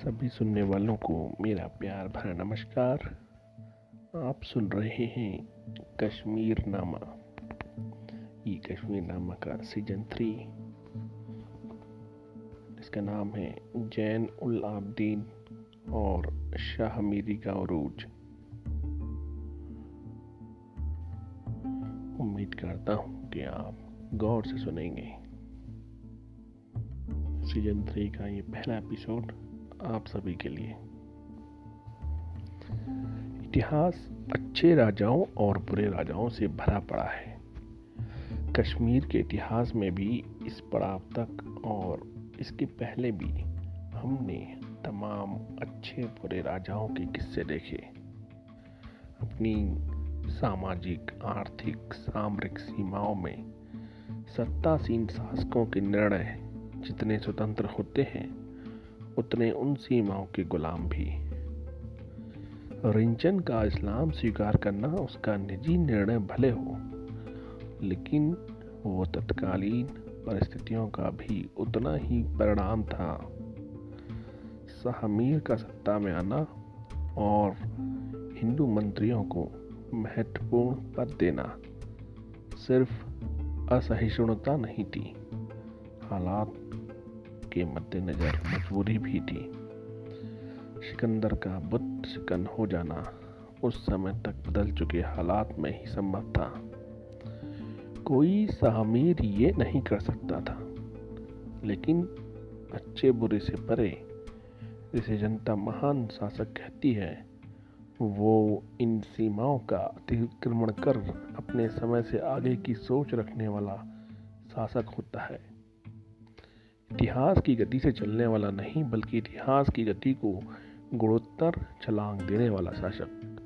सभी सुनने वालों को मेरा प्यार भरा नमस्कार। आप सुन रहे हैं कश्मीर नामा ये कश्मीर नामा का सीज़न थ्री इसका नाम है जैन उल आबदीन और शाह मीरी का उरूज उम्मीद करता हूँ कि आप गौर से सुनेंगे। सीज़न थ्री का ये पहला एपिसोड आप सभी के लिए। इतिहास अच्छे राजाओं और बुरे राजाओं से भरा पड़ा है। कश्मीर के इतिहास में भी इस पड़ाव तक और इसके पहले भी हमने तमाम अच्छे बुरे राजाओं के किस्से देखे। अपनी सामाजिक, आर्थिक, सामरिक सीमाओं में सत्तासीन शासकों के निर्णय जितने स्वतंत्र होते हैं उतने उन सीमाओं के गुलाम भी। रिंचन का इस्लाम स्वीकार करना उसका निजी निर्णय भले हो, लेकिन वो तत्कालीन परिस्थितियों का भी उतना ही परिणाम था। सहमीर का सत्ता में आना और हिंदू मंत्रियों को महत्वपूर्ण पद देना सिर्फ़ असहिष्णुता नहीं थी। हालात के मद्देनज़र मजबूरी भी थी। सिकंदर का बुत सिकन हो जाना उस समय तक बदल चुके हालात में ही संभव था। कोई सामीर ये नहीं कर सकता था। लेकिन अच्छे बुरे से परे जिसे जनता महान शासक कहती है, वो इन सीमाओं का अतिक्रमण कर अपने समय से आगे की सोच रखने वाला शासक होता है। इतिहास की गति से चलने वाला नहीं, बल्कि इतिहास की गति को गुणोत्तर छलांग देने वाला शासक।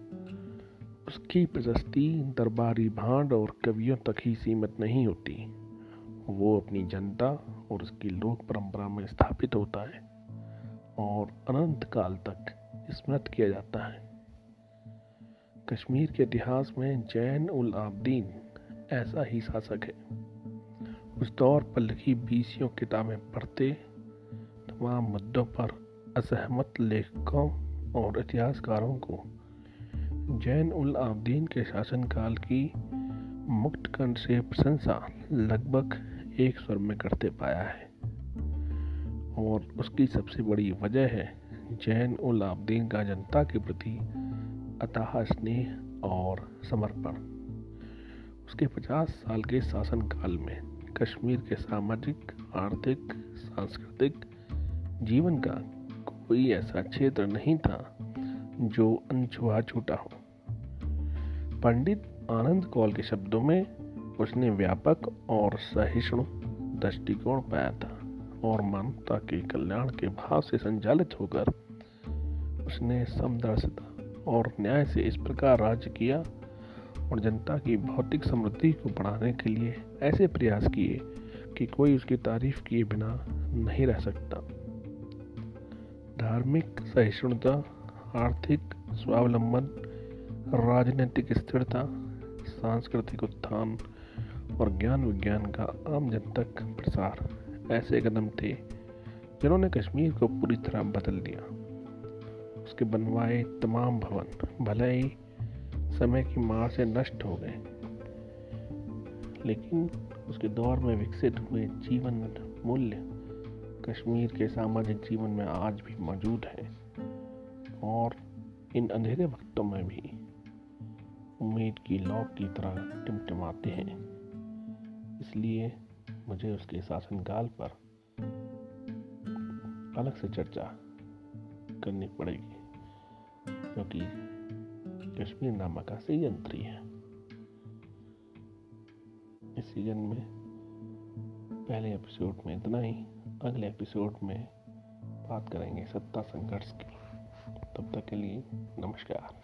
उसकी प्रशस्ति, दरबारी भांड और कवियों तक ही सीमित नहीं होती। वो अपनी जनता और उसकी लोक परंपरा में स्थापित होता है और अनंत काल तक स्मृत किया जाता है। कश्मीर के इतिहास में जैन उल आबदीन ऐसा ही शासक है। उस दौर पर लिखी बीसियों किताबें पढ़ते तमाम मुद्दों पर असहमत लेखकों और इतिहासकारों को जैन उल आबदीन के शासनकाल की मुक्त कंठ से प्रशंसा लगभग एक स्वर में करते पाया है। और उसकी सबसे बड़ी वजह है जैन उल आबदीन का जनता के प्रति अतः स्नेह और समर्पण। उसके पचास साल के शासनकाल में कश्मीर के सामाजिक, आर्थिक, सांस्कृतिक जीवन का कोई ऐसा क्षेत्र नहीं था जो अनछुआ छूटा हो। पंडित आनंद कौल के शब्दों में उसने व्यापक और सहिष्णु दृष्टिकोण पाया था और मानवता के कल्याण के भाव से संचालित होकर उसने समदर्शिता और न्याय से इस प्रकार राज्य किया और जनता की भौतिक समृद्धि को बढ़ाने के लिए ऐसे प्रयास किए कि कोई उसकी तारीफ़ किए बिना नहीं रह सकता। धार्मिक सहिष्णुता, आर्थिक स्वावलंबन, राजनीतिक स्थिरता, सांस्कृतिक उत्थान और ज्ञान विज्ञान का आम जन तक प्रसार ऐसे कदम थे जिन्होंने कश्मीर को पूरी तरह बदल दिया। उसके बनवाए तमाम भवन, भले ही समय की मार से नष्ट हो गए। लेकिन उसके दौर में विकसित हुए जीवन मूल्य कश्मीर के सामाजिक जीवन में आज भी मौजूद है और इन अंधेरे वक्तों में भी उम्मीद की लौ की तरह टिमटिमाते हैं। इसलिए मुझे उसके शासनकाल पर अलग से चर्चा करनी पड़ेगी, क्योंकि कश्मीर नामक का सीज़न थ्री है। इस सीज़न में पहले एपिसोड में इतना ही, अगले एपिसोड में बात करेंगे सत्ता संघर्ष की। तब तक के लिए नमस्कार।